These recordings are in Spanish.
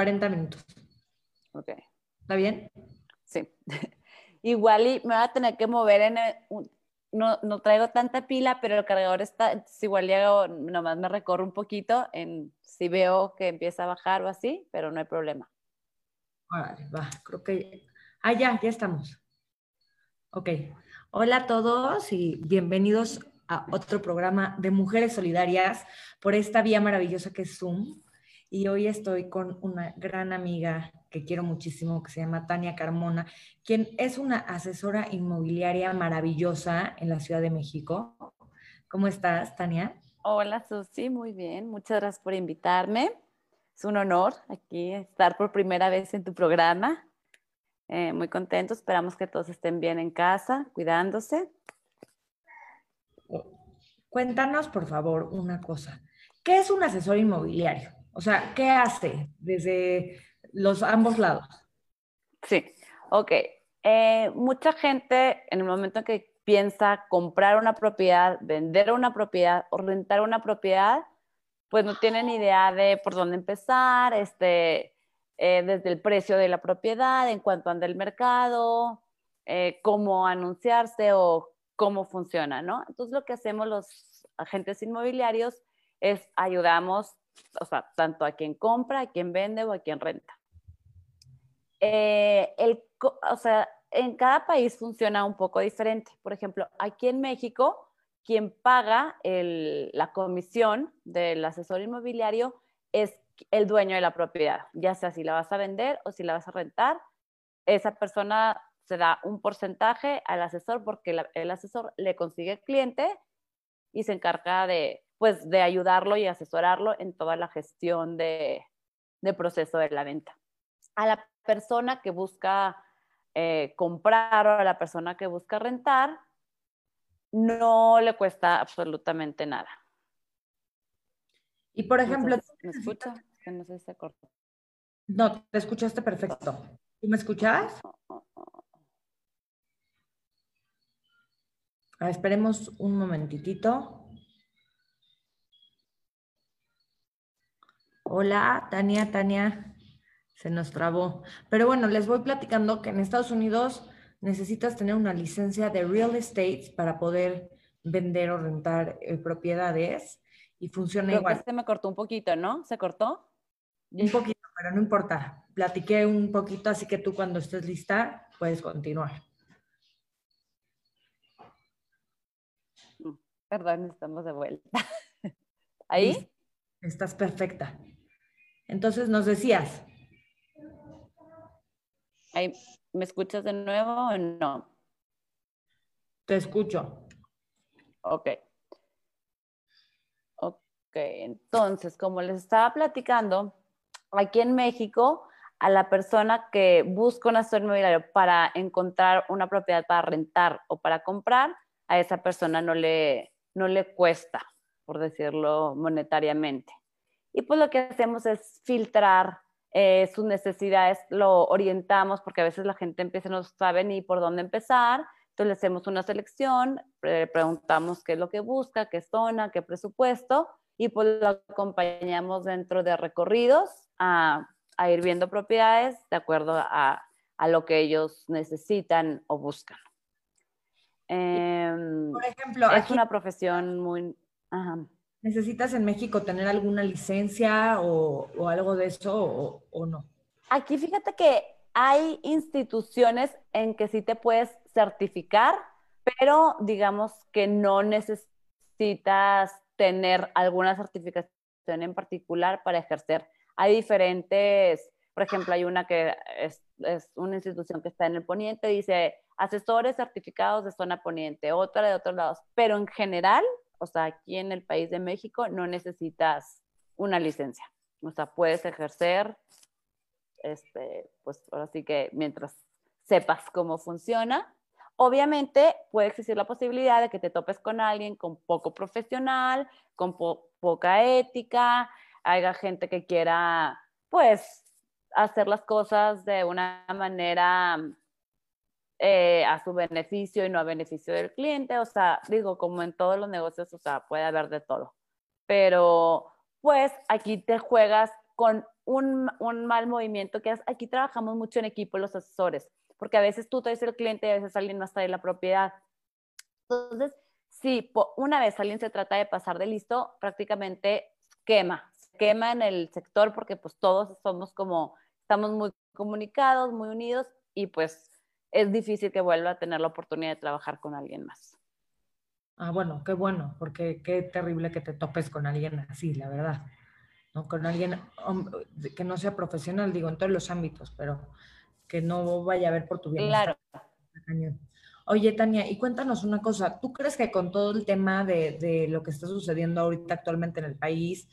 40 minutos. Ok. ¿Está bien? Sí. Igual y me voy a tener que mover en no, no, traigo tanta pila, pero el cargador está, si igual llego, nomás me recorro un poquito en si veo que empieza a bajar o así, pero no hay problema. Vale, va, creo que... Ah, ya, ya estamos. Ok. Hola a todos y bienvenidos a otro programa de Mujeres Solidarias por esta vía maravillosa que es Zoom. Y hoy estoy con una gran amiga que quiero muchísimo, que se llama Tania Carmona, quien es una asesora inmobiliaria maravillosa en la Ciudad de México. ¿Cómo estás, Tania? Hola, Susi, muy bien. Muchas gracias por invitarme. Es un honor aquí estar por primera vez en tu programa. Eh, muy contento. Esperamos que todos estén bien en casa, cuidándose. Cuéntanos, por favor, una cosa. ¿Qué es un asesor inmobiliario? O sea, ¿qué hace desde los ambos lados. Sí, ok. Eh, mucha gente en el momento en que piensa comprar una propiedad, vender una propiedad o rentar una propiedad, pues no tienen idea de por dónde empezar, este, eh, desde el precio de la propiedad, en cuanto anda el mercado, eh, cómo anunciarse o cómo funciona, ¿no? Entonces lo que hacemos los agentes inmobiliarios es ayudamos, o sea, tanto a quien compra, a quien vende o a quien renta. Eh, el, o sea, en cada país funciona un poco diferente. Por ejemplo, aquí en México, quien paga la comisión del asesor inmobiliario es el dueño de la propiedad, ya sea si la vas a vender o si la vas a rentar. Esa persona se da un porcentaje al asesor porque el asesor le consigue cliente y se encarga de, pues, de ayudarlo y asesorarlo en toda la gestión de, de proceso de la venta. A la persona que busca eh, comprar o a la persona que busca rentar, no le cuesta absolutamente nada. Y por ejemplo... ¿Me escucha? no sé si se cortó. No, te escuchaste perfecto. ¿Tú me escuchas? Ah, esperemos un momentitito. Hola, Tania, Tania. Se nos trabó. Pero bueno, les voy platicando que en Estados Unidos necesitas tener una licencia de real estate para poder vender o rentar eh, propiedades y funciona igual. Este me cortó un poquito, ¿no? ¿Se cortó? Un poquito, pero no importa. Platiqué un poquito, así que tú cuando estés lista puedes continuar. Mm, perdón, estamos de vuelta. ¿Ahí? Estás perfecta. Entonces nos decías, ¿Me escuchas de nuevo o no? Te escucho. Ok. Ok, entonces, como les estaba platicando, aquí en México, a la persona que busca un asesor inmobiliario para encontrar una propiedad para rentar o para comprar, a esa persona no le, no le cuesta, por decirlo monetariamente. Y pues lo que hacemos es filtrar eh, sus necesidades lo orientamos porque a veces la gente empieza no sabe ni por dónde empezar. Entonces le hacemos una selección, preguntamos qué es lo que busca, qué zona, qué presupuesto y pues lo acompañamos dentro de recorridos a, a ir viendo propiedades de acuerdo a, a, lo que ellos necesitan o buscan. Em, por ejemplo, es una profesión muy... ¿Necesitas en México tener alguna licencia o, algo de eso o, no? Aquí fíjate que hay instituciones en que sí te puedes certificar, pero digamos que no necesitas tener alguna certificación en particular para ejercer. Hay diferentes, por ejemplo, hay una que es, es, una institución que está en el poniente, dice asesores certificados de zona poniente, otra de otros lados, pero en general o sea, aquí en el país de México no necesitas una licencia. O sea, puedes ejercer, este, pues ahora sí que mientras sepas cómo funciona. Obviamente puede existir la posibilidad de que te topes con alguien con poco profesional, con poca ética, haya gente que quiera, pues, hacer las cosas de una manera eh, a su beneficio y no a beneficio del cliente. O sea, digo, como en todos los negocios, o sea, puede haber de todo. Pero pues aquí te juegas con un, un, mal movimiento que es, aquí trabajamos mucho en equipo los asesores, porque a veces tú dices el cliente y a veces alguien más trae la propiedad. Entonces, si una vez alguien se trata de pasar de listo, prácticamente quema, quema en el sector porque pues todos somos como, estamos muy comunicados, muy unidos y pues es difícil que vuelva a tener la oportunidad de trabajar con alguien más. Ah, bueno, qué bueno, porque qué terrible que te topes con alguien así, la verdad. ¿no? Con alguien que no sea profesional, digo, en todos los ámbitos, pero que no vaya a ver por tu bienestar. Claro. Oye, Tania, y cuéntanos una cosa, ¿tú crees que con todo el tema de, de, lo que está sucediendo ahorita actualmente en el país,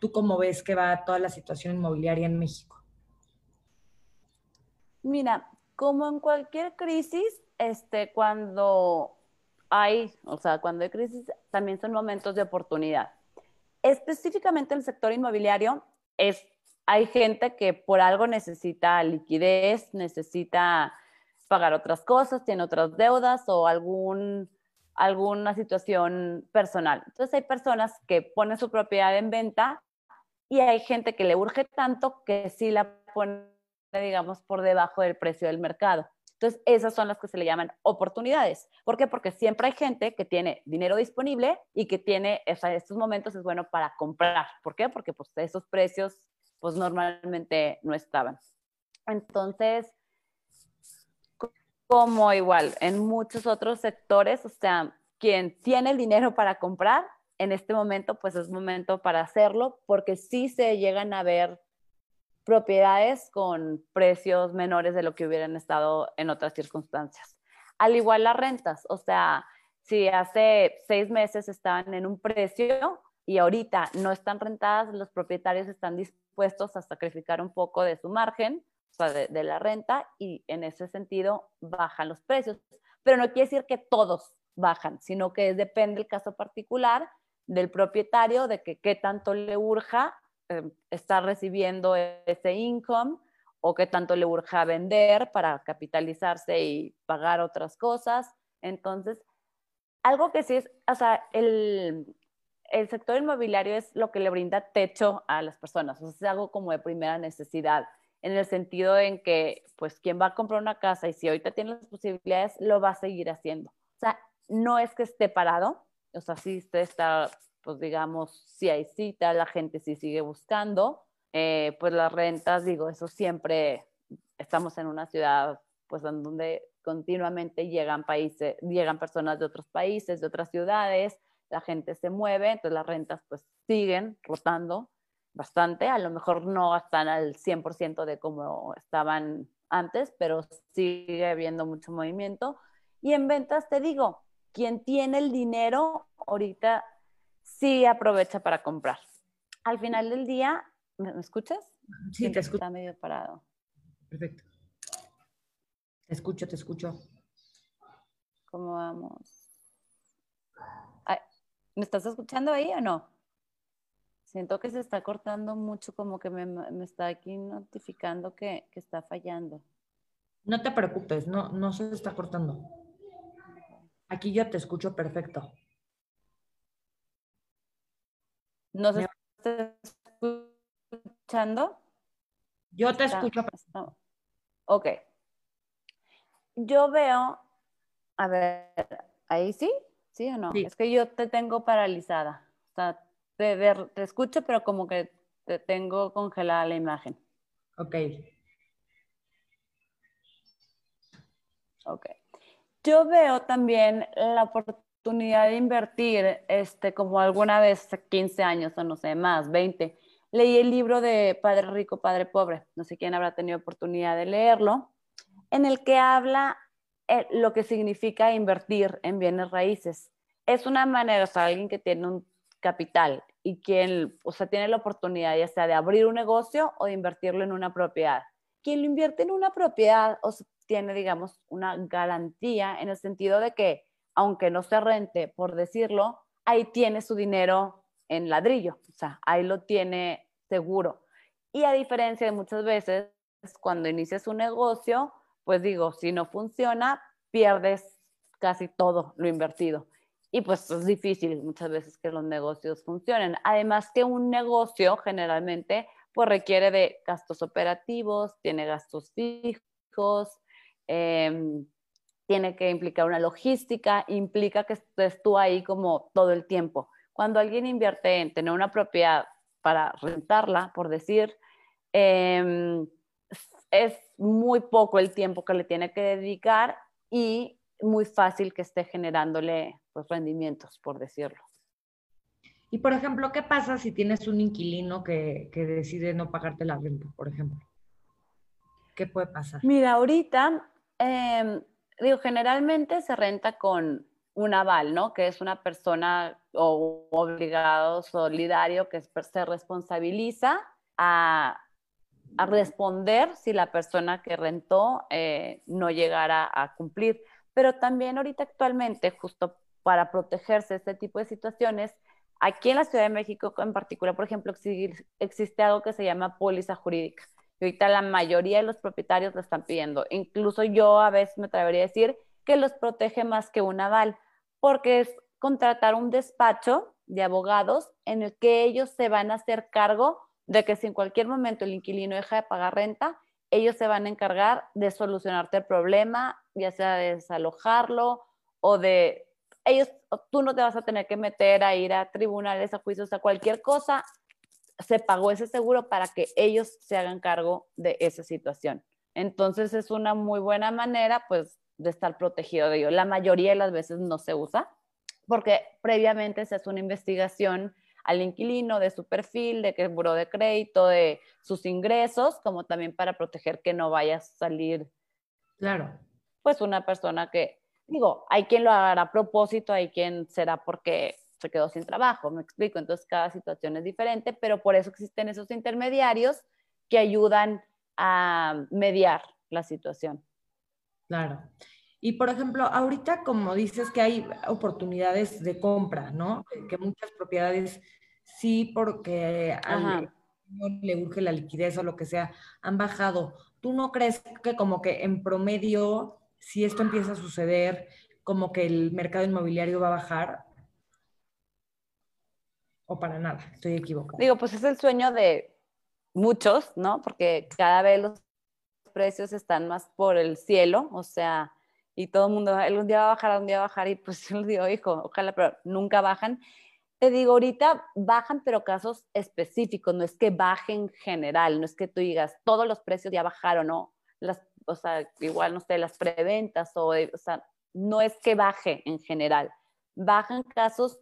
tú cómo ves que va toda la situación inmobiliaria en México? Mira, como en cualquier crisis, este, cuando hay, o sea, cuando hay crisis, también son momentos de oportunidad. Específicamente en el sector inmobiliario, es, hay gente que por algo necesita liquidez, necesita pagar otras cosas, tiene otras deudas o algún, alguna situación personal. Entonces hay personas que ponen su propiedad en venta y hay gente que le urge tanto que sí la pone, digamos, por debajo del precio del mercado. Entonces, esas son las que se le llaman oportunidades. ¿Por qué? Porque siempre hay gente que tiene dinero disponible y que tiene, o sea, estos momentos es bueno para comprar. ¿Por qué? Porque pues esos precios pues normalmente no estaban. Entonces, como igual en muchos otros sectores, o sea, quien tiene el dinero para comprar, en este momento pues es momento para hacerlo porque sí se llegan a ver propiedades con precios menores de lo que hubieran estado en otras circunstancias. Al igual las rentas, o sea, si hace seis meses estaban en un precio y ahorita no están rentadas, los propietarios están dispuestos a sacrificar un poco de su margen de, la renta y en ese sentido bajan los precios. Pero no quiere decir que todos bajan, sino que depende el caso particular del propietario, de que qué tanto le urja eh, estar recibiendo ese income o qué tanto le urja vender para capitalizarse y pagar otras cosas. Entonces, algo que sí es, o sea, el, el sector inmobiliario es lo que le brinda techo a las personas, o sea, es algo como de primera necesidad en el sentido en que, pues, quien va a comprar una casa y si ahorita tiene las posibilidades, lo va a seguir haciendo. O sea, no es que esté parado, o sea, sí está, pues, digamos, si hay cita, la gente sí sigue buscando, eh, pues las rentas, digo, eso siempre, estamos en una ciudad, pues, en donde continuamente llegan países, llegan personas de otros países, de otras ciudades, la gente se mueve, entonces las rentas, pues, siguen rotando bastante, a lo mejor no están al 100% de como estaban antes, pero sigue habiendo mucho movimiento. Y en ventas, te digo, quien tiene el dinero ahorita sí aprovecha para comprar. Al final del día, ¿me, escuchas? Sí, te escucho. Está medio parado. Perfecto. Te escucho, te escucho. ¿Cómo vamos? ¿Me estás escuchando ahí o no? Siento que se está cortando mucho, como que me, está aquí notificando que, está fallando. No te preocupes, no, no se está cortando. Aquí yo te escucho perfecto. ¿No se está escuchando? Yo te escucho. Ok. Yo veo, a ver, ahí sí, sí o no. Es que yo te tengo paralizada. O sea, ver, te escucho, pero como que te tengo congelada la imagen. Ok. Ok. Yo veo también la oportunidad de invertir, este, como alguna vez hace 15 años o no sé, más, 20. Leí el libro de Padre Rico, Padre Pobre. No sé quién habrá tenido oportunidad de leerlo, en el que habla eh, lo que significa invertir en bienes raíces. Es una manera, o sea, alguien que tiene un capital y quien, o sea, tiene la oportunidad ya sea de abrir un negocio o de invertirlo en una propiedad. Quien lo invierte en una propiedad o tiene, digamos, una garantía en el sentido de que, aunque no se rente, por decirlo, ahí tiene su dinero en ladrillo, o sea, ahí lo tiene seguro. Y a diferencia de muchas veces, cuando inicias un negocio, pues digo, si no funciona, pierdes casi todo lo invertido. Y pues es difícil muchas veces que los negocios funcionen. Además que un negocio generalmente pues requiere de gastos operativos, tiene gastos fijos, em, tiene que implicar una logística, implica que estés tú ahí como todo el tiempo. Cuando alguien invierte en tener una propiedad para rentarla, por decir, em, es muy poco el tiempo que le tiene que dedicar y muy fácil que esté generándole pues, rendimientos, por decirlo. Y por ejemplo, ¿qué pasa si tienes un inquilino que, decide no pagarte la renta, por ejemplo? ¿Qué puede pasar? Mira, ahorita, em, digo, generalmente se renta con un aval, ¿no? Que es una persona o obligado solidario que se responsabiliza a, responder si la persona que rentó eh, no llegara a cumplir. Pero también ahorita actualmente, justo para protegerse de este tipo de situaciones, aquí en la Ciudad de México en particular, por ejemplo, existe algo que se llama póliza jurídica. Y ahorita la mayoría de los propietarios lo están pidiendo. Incluso yo a veces me atrevería a decir que los protege más que un aval porque es contratar un despacho de abogados en el que ellos se van a hacer cargo de que si en cualquier momento el inquilino deja de pagar renta, ellos se van a encargar de solucionarte el problema, ya sea de desalojarlo o de ellos, tú no te vas a tener que meter a ir a tribunales, a juicios, a cualquier cosa. Se pagó ese seguro para que ellos se hagan cargo de esa situación. Entonces es una muy buena manera, pues, de estar protegido de ello. La mayoría de las veces no se usa porque previamente se hace una investigación al inquilino de su perfil, de qué buro de crédito, de sus ingresos, como también para proteger que no vaya a salir. Claro. Pues una persona que, digo, hay quien lo hará a propósito, hay quien será porque se quedó sin trabajo, me explico. Entonces cada situación es diferente, pero por eso existen esos intermediarios que ayudan a mediar la situación. Claro. Y por ejemplo, ahorita como dices que hay oportunidades de compra, ¿no? Que muchas propiedades sí, porque al no le urge la liquidez o lo que sea, han bajado. ¿Tú no crees que como que en promedio, si esto empieza a suceder, como que el mercado inmobiliario va a bajar? ¿O para nada? Estoy equivocada. Digo, pues es el sueño de muchos, ¿no? Porque cada vez los precios están más por el cielo, o sea, y todo el mundo, un día va a bajar, un día va a bajar, y pues yo les digo, hijo, ojalá, pero nunca bajan. Te digo, ahorita bajan, pero casos específicos, no es que bajen general, no es que tú digas, todos los precios ya bajaron, ¿no? Las, o sea, igual, no sé, las preventas, o, o sea, no es que baje en general, bajan casos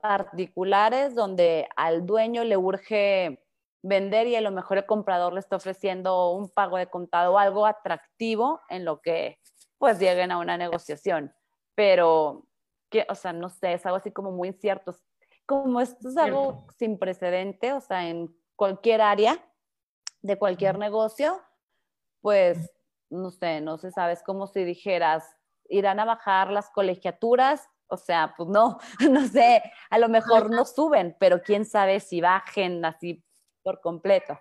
particulares donde al dueño le urge vender y a lo mejor el comprador le está ofreciendo un pago de contado o algo atractivo en lo que pues lleguen a una negociación. Pero, que, o sea, no sé, es algo así como muy incierto. Como esto es algo sin precedente, o sea, en cualquier área de cualquier negocio, pues, no sé, no se sabe, es como si dijeras, irán a bajar las colegiaturas, o sea, pues no, no sé, a lo mejor no suben, pero quién sabe si bajen así por completo.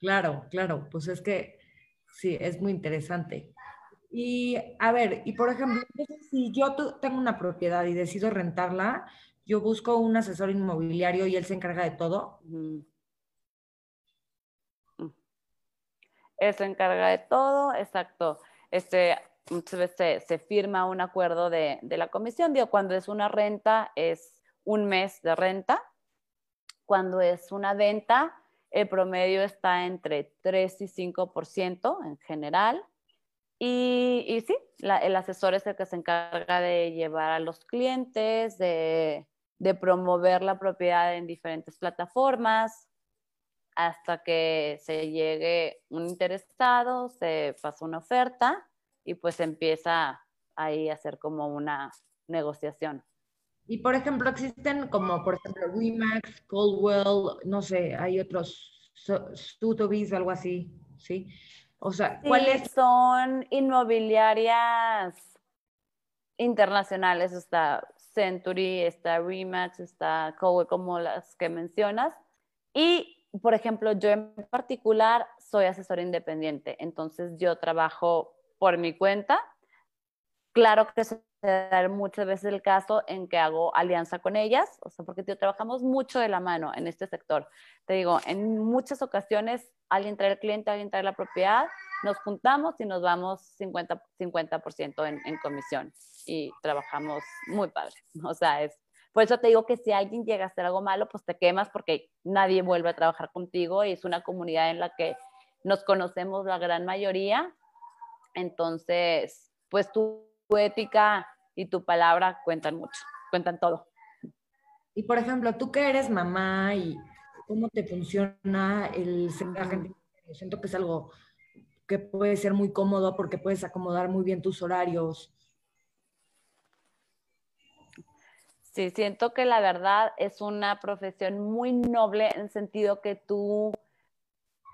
Claro, claro, pues es que sí, es muy interesante. Y a ver, y por ejemplo, si yo tengo una propiedad y decido rentarla, yo busco un asesor inmobiliario y él se encarga de todo. Él se encarga de todo, exacto. Este, muchas veces se, firma un acuerdo de, de, la comisión. Digo, cuando es una renta es un mes de renta cuando es una venta, el promedio está entre 3 y 5% en general. Y, y sí, el asesor es el que se encarga de llevar a los clientes, de, de promover la propiedad en diferentes plataformas, hasta que se llegue un interesado, se pasa una oferta y pues empieza ahí a hacer como una negociación. Y por ejemplo, existen como, por ejemplo, Remax, Coldwell, no sé, hay otros, Sotheby's, algo así, ¿sí? O sea, ¿cuáles son inmobiliarias internacionales? Está Century, está Remax, está Coldwell, como las que mencionas. Y, por ejemplo, yo en particular soy asesor independiente, entonces yo trabajo por mi cuenta. Claro que se dar muchas veces el caso en que hago alianza con ellas, o sea, porque tío, trabajamos mucho de la mano en este sector. Te digo, en muchas ocasiones alguien trae el cliente, alguien trae la propiedad, nos juntamos y nos vamos 50%, 50 en, en comisión y trabajamos muy padre. O sea, es, por eso te digo que si alguien llega a hacer algo malo, pues te quemas porque nadie vuelve a trabajar contigo y es una comunidad en la que nos conocemos la gran mayoría. Entonces, pues tu, ética y tu palabra cuentan mucho, cuentan todo. Y por ejemplo, tú que eres mamá y cómo te funciona el ser agente, siento que es algo que puede ser muy cómodo porque puedes acomodar muy bien tus horarios. Sí, siento que la verdad es una profesión muy noble en el sentido que tú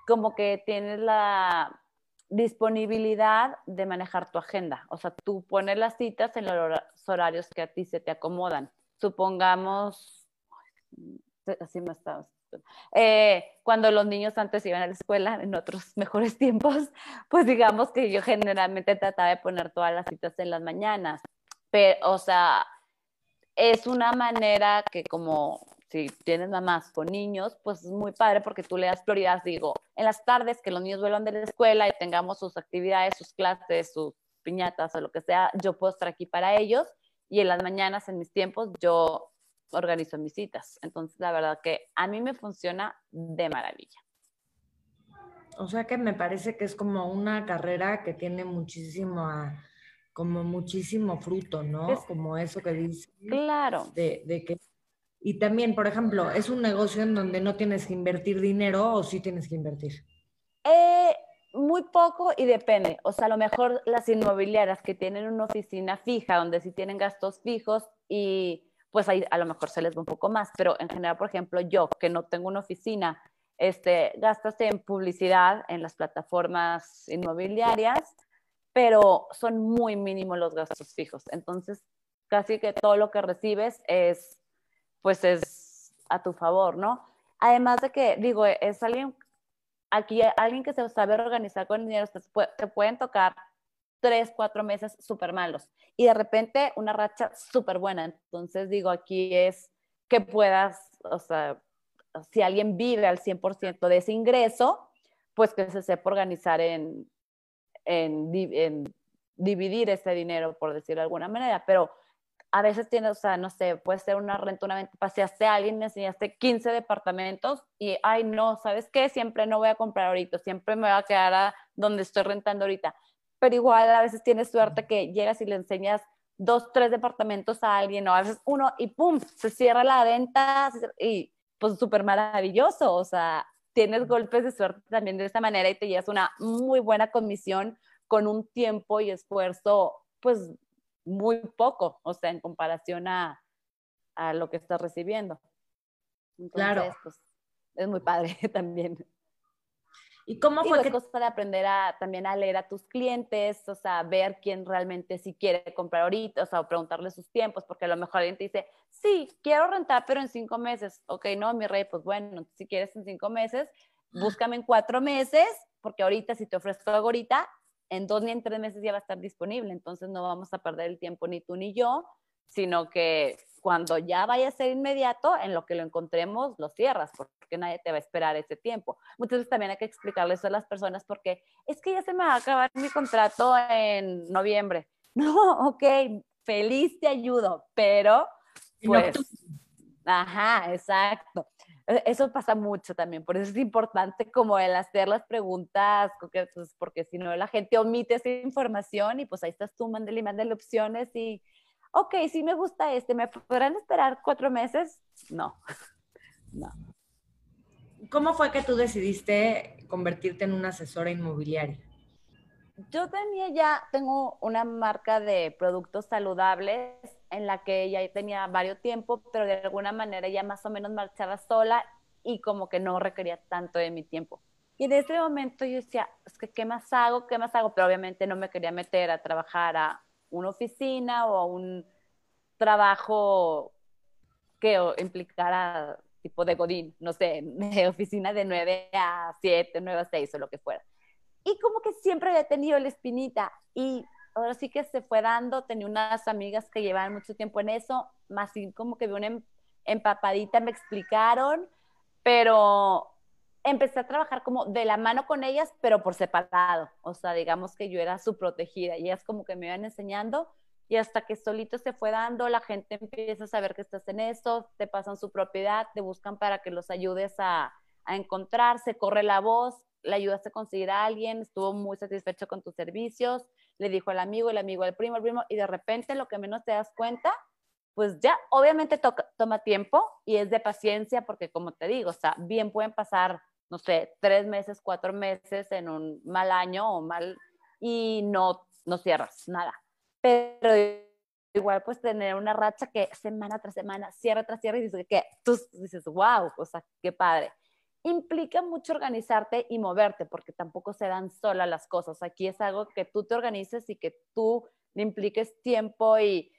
como que tienes la disponibilidad de manejar tu agenda. O sea, tú pones las citas en los horarios que a ti se te acomodan. Supongamos, así me estaba. Eh, cuando los niños antes iban a la escuela, en otros mejores tiempos, pues digamos que yo generalmente trataba de poner todas las citas en las mañanas. Pero, o sea, es una manera que como si tienes mamás con niños, pues es muy padre porque tú le das prioridad, digo, en las tardes que los niños vuelvan de la escuela y tengamos sus actividades, sus clases, sus piñatas o lo que sea, yo puedo estar aquí para ellos y en las mañanas, en mis tiempos, yo organizo mis citas. Entonces, la verdad que a mí me funciona de maravilla. O sea que me parece que es como una carrera que tiene muchísimo como muchísimo fruto, ¿no? como eso que dice. Claro. De, que. Y también, por ejemplo, ¿es un negocio en donde no tienes que invertir dinero o sí tienes que invertir? Eh, muy poco y depende. O sea, a lo mejor las inmobiliarias que tienen una oficina fija, donde sí tienen gastos fijos y pues ahí a lo mejor se les va un poco más. Pero en general, por ejemplo, yo que no tengo una oficina, este, gastas en publicidad en las plataformas inmobiliarias pero son muy mínimos los gastos fijos. Entonces, casi que todo lo que recibes es, pues es a tu favor, ¿no? Además de que, digo, es alguien, aquí alguien que se sabe organizar con dinero, te, pueden tocar tres, cuatro meses súper malos y de repente una racha súper buena. Entonces, digo, aquí es que puedas, o sea, si alguien vive al 100% de ese ingreso, pues que se sepa organizar en, en, dividir ese dinero, por decirlo de alguna manera, pero a veces tienes, o sea, no sé, puede ser una renta, una venta, paseaste a alguien, me enseñaste 15 departamentos y, ay, no, ¿sabes qué? Siempre no voy a comprar ahorita, siempre me voy a quedar a donde estoy rentando ahorita. Pero igual a veces tienes suerte que llegas y le enseñas dos, tres departamentos a alguien o a veces uno y pum, se cierra la venta y pues súper maravilloso, o sea, tienes golpes de suerte también de esta manera y te llevas una muy buena comisión con un tiempo y esfuerzo, pues muy poco, o sea, en comparación a, a lo que estás recibiendo. Entonces, claro. pues es muy padre también. ¿Y cómo fue que... cosa de aprender a, también a leer a tus clientes, o sea, ver quién realmente sí quiere comprar ahorita, o sea, preguntarle sus tiempos, porque a lo mejor alguien te dice, sí, quiero rentar, pero en cinco meses. Ok, no, mi rey, pues bueno, si quieres en cinco meses, búscame en cuatro meses, porque ahorita si te ofrezco algo ahorita, en dos ni en tres meses ya va a estar disponible, entonces no vamos a perder el tiempo ni tú ni yo, sino que cuando ya vaya a ser inmediato, en lo que lo encontremos, lo cierras, porque nadie te va a esperar ese tiempo. Muchas veces también hay que explicarles eso a las personas porque es que ya se me va a acabar mi contrato en noviembre. No, ok, feliz te ayudo, pero pues, ajá, exacto. E, eso pasa mucho también, por eso es importante como el hacer las preguntas, pues, porque si no la gente omite esa información y pues ahí estás tú, mándale y mándale opciones y ok, sí me gusta este, ¿me podrán esperar cuatro meses? No, no. ¿Cómo fue que tú decidiste convertirte en una asesora inmobiliaria? Yo tenía ya, tengo una marca de productos saludables en la que ya tenía varios tiempo, pero de alguna manera ya más o menos marchaba sola y como que no requería tanto de mi tiempo. Y en ese momento yo decía, es que, ¿qué más hago? ¿Qué más hago? Pero obviamente no me quería meter a trabajar a una oficina o a un trabajo que implicara tipo de Godín, no sé, de oficina de 9 a 7, 9 a 6 o lo que fuera. Y como que siempre había tenido la espinita y, ahora sí que se fue dando, tenía unas amigas que llevaban mucho tiempo en eso, más así como que vi una em, empapadita, me explicaron, pero empecé a trabajar como de la mano con ellas, pero por separado. O sea, digamos que yo era su protegida y ellas como que me iban enseñando y hasta que solito se fue dando, la gente empieza a saber que estás en eso, te pasan su propiedad, te buscan para que los ayudes a, a encontrarse, corre la voz, le ayudaste a conseguir a alguien, estuvo muy satisfecho con tus servicios, le dijo al amigo, el amigo al primo, el primo, y de repente lo que menos te das cuenta, pues ya obviamente toma tiempo y es de paciencia porque como te digo, o sea, bien pueden pasar, no sé, tres meses, cuatro meses en un mal año o mal y no, no cierras nada. Pero igual pues tener una racha que semana tras semana, cierra tras cierre y dices que tú dices, wow, o sea, qué padre implica mucho organizarte y moverte, porque tampoco se dan solas las cosas. Aquí es algo que tú te organices y que tú le impliques tiempo y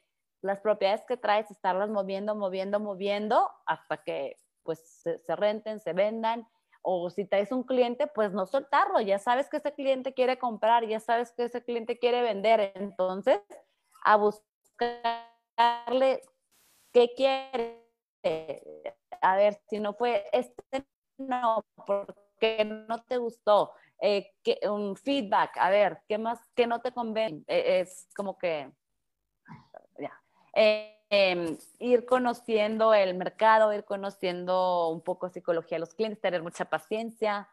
las propiedades que traes, estarlas moviendo, moviendo, moviendo hasta que pues se, renten, se vendan. O si traes un cliente, pues no soltarlo. Ya sabes que ese cliente quiere comprar, ya sabes que ese cliente quiere vender. Entonces, a buscarle qué quiere. A ver, si no fue este no, porque no te gustó, eh, que, un feedback, a ver, ¿qué más, qué no te convence? Eh, es como que, ya. Eh, em, ir conociendo el mercado, ir conociendo un poco psicología de los clientes, tener mucha paciencia,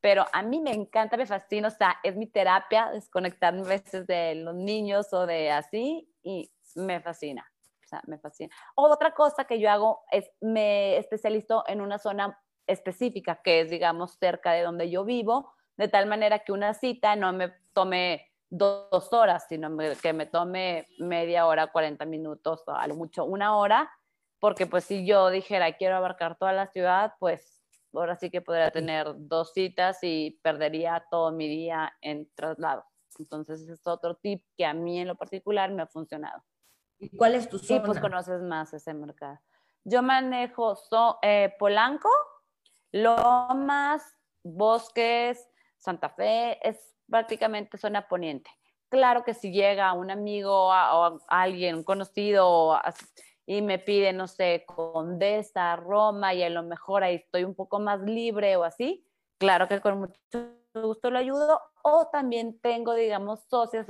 pero a mí me encanta, me fascina, o sea, es mi terapia, desconectarme veces de los niños o de así, y me fascina, o sea, me fascina. Otra cosa que yo hago es, me especializo en una zona específica, que es, digamos, cerca de donde yo vivo, de tal manera que una cita no me tome dos horas, sino que me tome media hora, 40 minutos, o a lo mucho una hora, porque pues si yo dijera quiero abarcar toda la ciudad, pues ahora sí que podría tener dos citas y perdería todo mi día en traslado. Entonces es otro tip que a mí en lo particular me ha funcionado. ¿Y cuál es tu zona? Y pues conoces más ese mercado. Yo manejo eh, Polanco, Lomas, Bosques, Santa Fe, es prácticamente zona poniente. Claro que si llega un amigo o alguien, un conocido, y me pide, no sé, Condesa, Roma, y a lo mejor ahí estoy un poco más libre o así, claro que con mucho gusto lo ayudo. O también tengo, digamos, socios,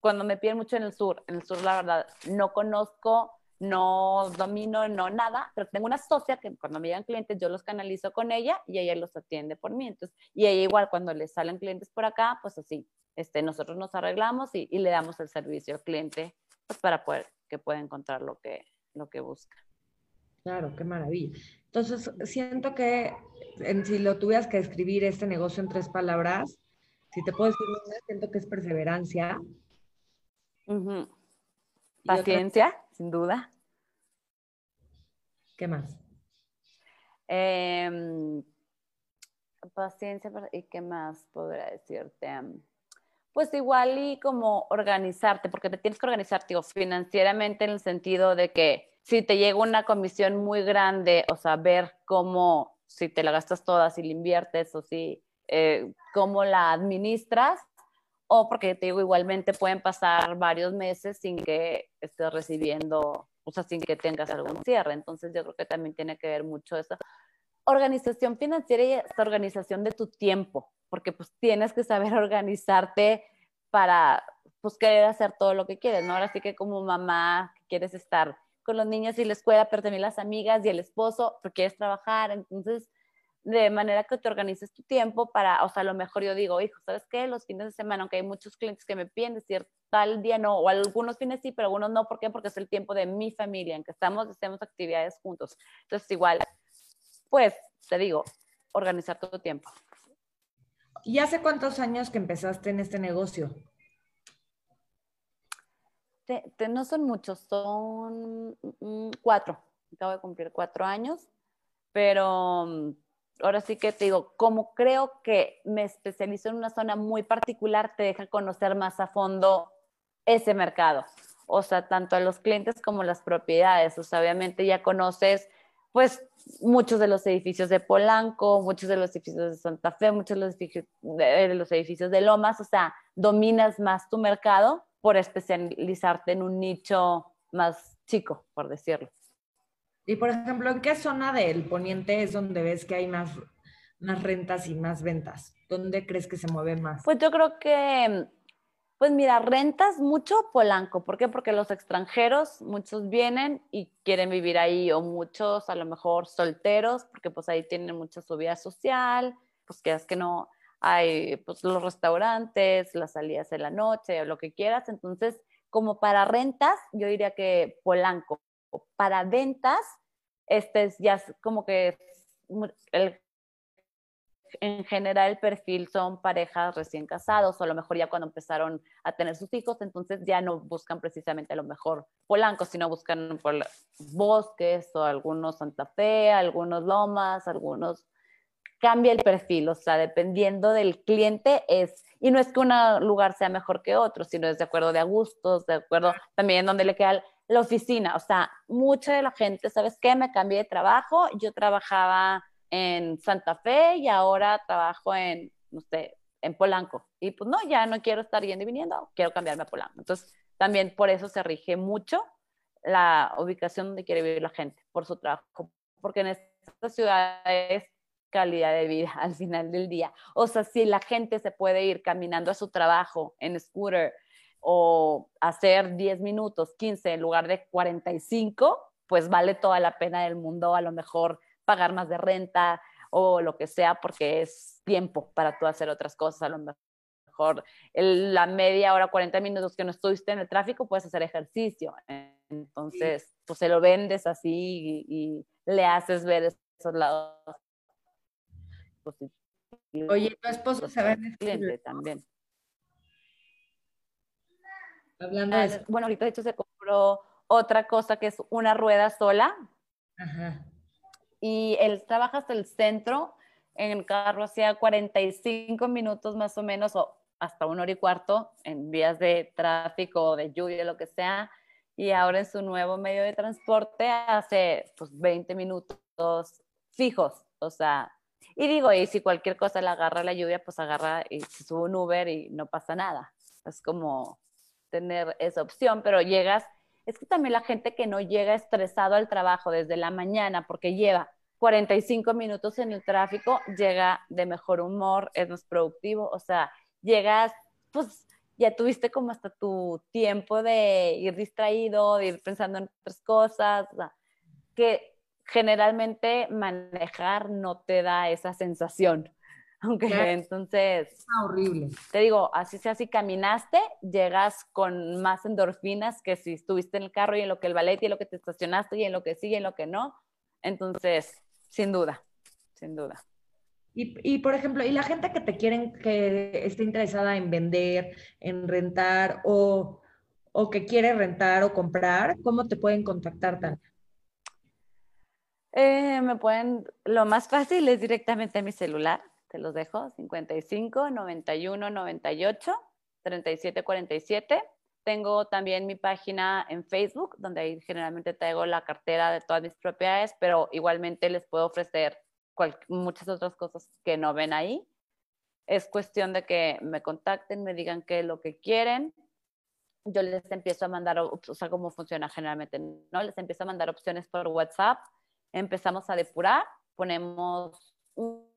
cuando me piden mucho en el sur, en el sur la verdad no conozco no domino, no nada, pero tengo una socia que cuando me llegan clientes yo los canalizo con ella y ella los atiende por mí. Entonces, y ella igual cuando le salen clientes por acá, pues así, este, nosotros nos arreglamos y, le damos el servicio al cliente pues para poder que pueda encontrar lo que, lo que busca. Claro, qué maravilla. Entonces, siento que en, si lo tuvieras que escribir este negocio en tres palabras, si te puedo decir una, siento que es perseverancia. Paciencia sin duda. ¿Qué más? Em, paciencia y qué más podría decirte. Pues igual y como organizarte, porque te tienes que organizar, digo, financieramente en el sentido de que si te llega una comisión muy grande, o sea, ver cómo, si te la gastas toda, si la inviertes o si, eh, cómo la administras, o porque te digo, igualmente pueden pasar varios meses sin que estés recibiendo, o sea, sin que tengas algún cierre. Entonces yo creo que también tiene que ver mucho eso. Organización financiera y esta organización de tu tiempo, porque pues tienes que saber organizarte para pues querer hacer todo lo que quieres, ¿no? Ahora sí que como mamá quieres estar con los niños y la escuela, pero también las amigas y el esposo, porque quieres trabajar, entonces de manera que te organices tu tiempo para, o sea, a lo mejor yo digo, hijo, ¿sabes qué? Los fines de semana, aunque hay muchos clientes que me piden decir tal día no, o algunos fines sí, pero algunos no, ¿por qué? Porque es el tiempo de mi familia, en que estamos, hacemos actividades juntos. Entonces, igual, pues, te digo, organizar todo tu tiempo. ¿Y hace cuántos años que empezaste en este negocio? no son muchos, son mm, mm, cuatro. Acabo de cumplir cuatro años, pero mm, ahora sí que te digo, como creo que me especializo en una zona muy particular, te deja conocer más a fondo ese mercado. O sea, tanto a los clientes como las propiedades. O sea, obviamente ya conoces, pues, muchos de los edificios de Polanco, muchos de los edificios de Santa Fe, muchos de los edificios de, los edificios de Lomas. O sea, dominas más tu mercado por especializarte en un nicho más chico, por decirlo. Y por ejemplo, ¿en qué zona del poniente es donde ves que hay más, rentas y más ventas? ¿Dónde crees que se mueven más? Pues yo creo que, pues mira, rentas mucho Polanco. ¿Por qué? Porque los extranjeros, muchos vienen y quieren vivir ahí, o muchos a lo mejor solteros, porque pues ahí tienen mucha su vida social, pues que es que no, hay pues los restaurantes, las salidas en la noche, o lo que quieras. Entonces, como para rentas, yo diría que Polanco. Para ventas, este es ya como que en general el perfil son parejas recién casados o a lo mejor ya cuando empezaron a tener sus hijos, entonces ya no buscan precisamente a lo mejor Polanco, sino buscan por bosques o algunos Santa Fe, algunos Lomas, algunos cambia el perfil, o sea, dependiendo del cliente es, y no es que un lugar sea mejor que otro, sino es de acuerdo de gustos, de acuerdo también donde le queda la oficina, o sea, mucha de la gente, ¿sabes qué? Me cambié de trabajo, yo trabajaba en Santa Fe y ahora trabajo en, no sé, en Polanco. Y pues no, ya no quiero estar yendo y viniendo, quiero cambiarme a Polanco. Entonces, también por eso se rige mucho la ubicación donde quiere vivir la gente, por su trabajo. Porque en estas ciudades calidad de vida al final del día. O sea, si la gente se puede ir caminando a su trabajo en scooter o hacer 10 minutos, 15 en lugar de 45, pues vale toda la pena del mundo a lo mejor pagar más de renta o lo que sea porque es tiempo para tú hacer otras cosas. A lo mejor la media hora, 40 minutos que no estuviste en el tráfico, puedes hacer ejercicio. Entonces, pues se lo vendes así y, y le haces ver esos lados Oye, tu esposo se va cliente también. Hablando de eso. Bueno, ahorita de hecho se compró otra cosa que es una rueda sola. Ajá. Y él trabaja hasta el centro en el carro hacía 45 minutos más o menos o hasta una hora y cuarto en vías de tráfico de lluvia, lo que sea. Y ahora en su nuevo medio de transporte hace pues 20 minutos fijos. O sea, y digo, y si cualquier cosa le agarra la lluvia, pues agarra y se sube un Uber y no pasa nada. Es como tener esa opción, pero llegas, es que también la gente que no llega estresado al trabajo desde la mañana porque lleva 45 minutos en el tráfico, llega de mejor humor, es más productivo, o sea, llegas, pues ya tuviste como hasta tu tiempo de ir distraído, de ir pensando en otras cosas, que generalmente manejar no te da esa sensación. Aunque entonces... Es horrible. Te digo, así sea, si caminaste, llegas con más endorfinas que si estuviste en el carro y en lo que el ballet y en lo que te estacionaste y en lo que sigue y en lo que no. Entonces, sin duda, sin duda. Y, y, por ejemplo, y la gente que te quieren, que esté interesada en vender, en rentar o, o que quiere rentar o comprar, ¿cómo te pueden contactar, Tania? Eh, me pueden, lo más fácil es directamente a mi celular, te los dejo, 55 91 98 37 47. Tengo también mi página en Facebook, donde ahí generalmente traigo la cartera de todas mis propiedades, pero igualmente les puedo ofrecer muchas otras cosas que no ven ahí. Es cuestión de que me contacten, me digan qué es lo que quieren. Yo les empiezo a mandar, o sea, cómo funciona generalmente, ¿no? Les empiezo a mandar opciones por WhatsApp empezamos a depurar, ponemos un,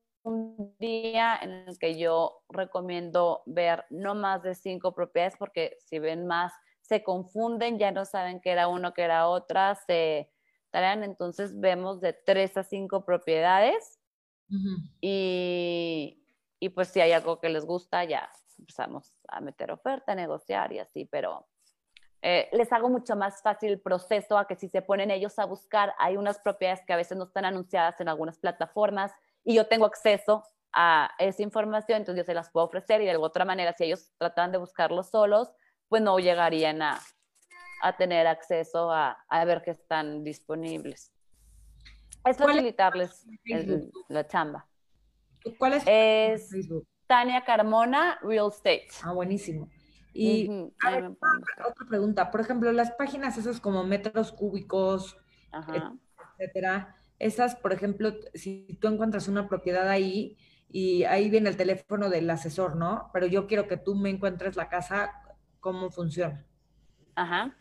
día en el que yo recomiendo ver no más de cinco propiedades porque si ven más se confunden, ya no saben que era uno, que era otra, se tarean, entonces vemos de tres a cinco propiedades y, y pues si hay algo que les gusta ya empezamos a meter oferta, negociar y así, pero eh, les hago mucho más fácil el proceso a que si se ponen ellos a buscar, hay unas propiedades que a veces no están anunciadas en algunas plataformas y yo tengo acceso a esa información, entonces yo se las puedo ofrecer y de otra manera, si ellos tratan de buscarlo solos, pues no llegarían a, a tener acceso a, a, ver que están disponibles. Es facilitarles la chamba. ¿Cuál es? Es Tania Carmona Real Estate. Ah, buenísimo. Y otra pregunta, por ejemplo, las páginas esas como metros cúbicos, etcétera, esas, por ejemplo, si tú encuentras una propiedad ahí y ahí viene el teléfono del asesor, ¿no? Pero yo quiero que tú me encuentres la casa, cómo funciona. Ajá.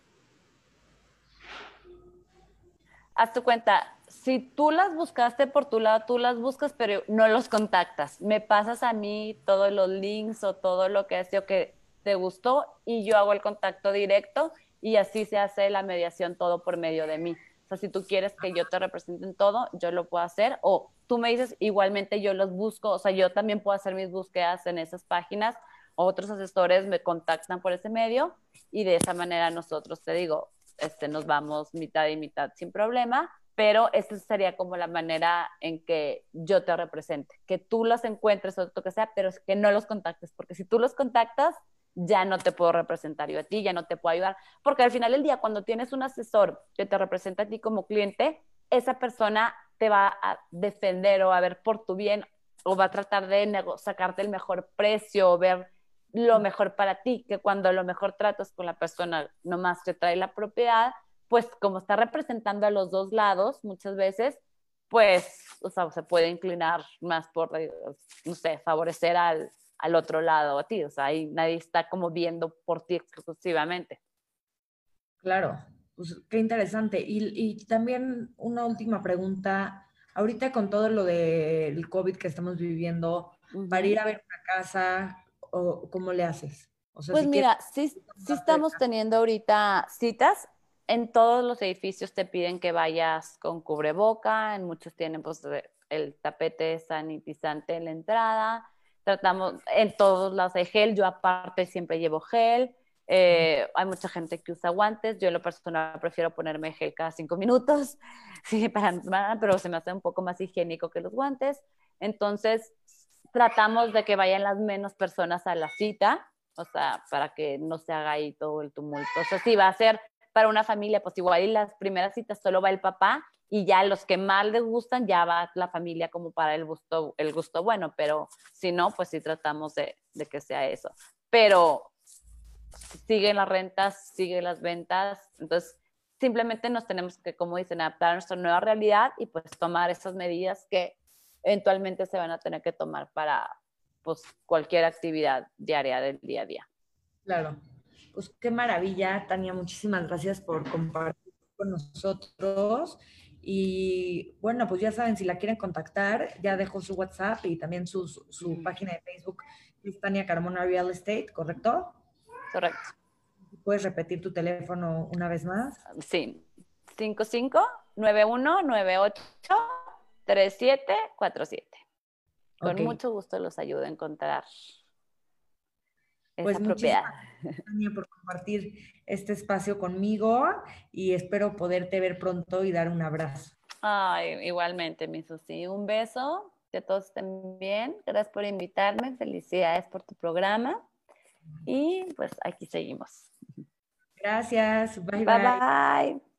Haz tu cuenta, si tú las buscaste por tu lado, tú las buscas, pero no los contactas. Me pasas a mí todos los links o todo lo que sido que te gustó y yo hago el contacto directo y así se hace la mediación todo por medio de mí. Sea, si tú quieres que yo te represente en todo, yo lo puedo hacer o tú me dices, igualmente yo los busco, o sea, yo también puedo hacer mis búsquedas en esas páginas, otros asesores me contactan por ese medio y de esa manera nosotros, te digo, este, nos vamos mitad y mitad sin problema, pero esa sería como la manera en que yo te represente, que tú los encuentres o lo que sea, pero que no los contactes, porque si tú los contactas, ya no te puedo representar yo a ti, ya no te puedo ayudar, porque al final del día, cuando tienes un asesor que te representa a ti como cliente, esa persona te va a defender o a ver por tu bien o va a tratar de sacarte el mejor precio o ver lo mejor para ti, que cuando lo mejor tratas con la persona nomás que trae la propiedad, pues como está representando a los dos lados muchas veces, pues, o sea, se puede inclinar más por, eh, no sé, favorecer al, al otro lado a ti, o sea, ahí nadie está como viendo por ti exclusivamente. Claro, pues qué interesante. Y, y también una última pregunta, ahorita con todo lo del COVID que estamos viviendo, para ir a ver una casa, o cómo le haces? pues mira, sí, sí estamos teniendo ahorita citas. En todos los edificios te piden que vayas con cubreboca, en muchos tienen pues el tapete sanitizante en la entrada. Tratamos en todos los de gel, yo aparte siempre llevo gel. Eh, hay mucha gente que usa guantes, yo en lo personal prefiero ponerme gel cada cinco minutos, sí, para, pero se me hace un poco más higiénico que los guantes. Entonces, tratamos de que vayan las menos personas a la cita, o sea, para que no se haga ahí todo el tumulto. O sea, si va a ser para una familia, pues igual y las primeras citas solo va el papá y ya los que más les gustan ya va la familia como para el gusto, el gusto bueno, pero si no, pues sí tratamos de, que sea eso. Pero siguen las rentas, siguen las ventas, entonces simplemente nos tenemos que, como dicen, adaptar a nuestra nueva realidad y pues tomar esas medidas que eventualmente se van a tener que tomar para pues, cualquier actividad diaria del día a día. Claro. Pues qué maravilla, Tania. Muchísimas gracias por compartir con nosotros. Y bueno, pues ya saben, si la quieren contactar, ya dejo su WhatsApp y también su, su página de Facebook, es Tania Carmona Real Estate, ¿correcto? Correcto. ¿Puedes repetir tu teléfono una vez más? Sí, 559198 3747. Con mucho gusto los ayudo a encontrar esa pues propiedad. Gracias por compartir este espacio conmigo y espero poderte ver pronto y dar un abrazo. Ay, igualmente, mi Susi. Un beso, que todos estén bien. Gracias por invitarme. Felicidades por tu programa. Y pues aquí seguimos. Gracias. Bye, bye. bye.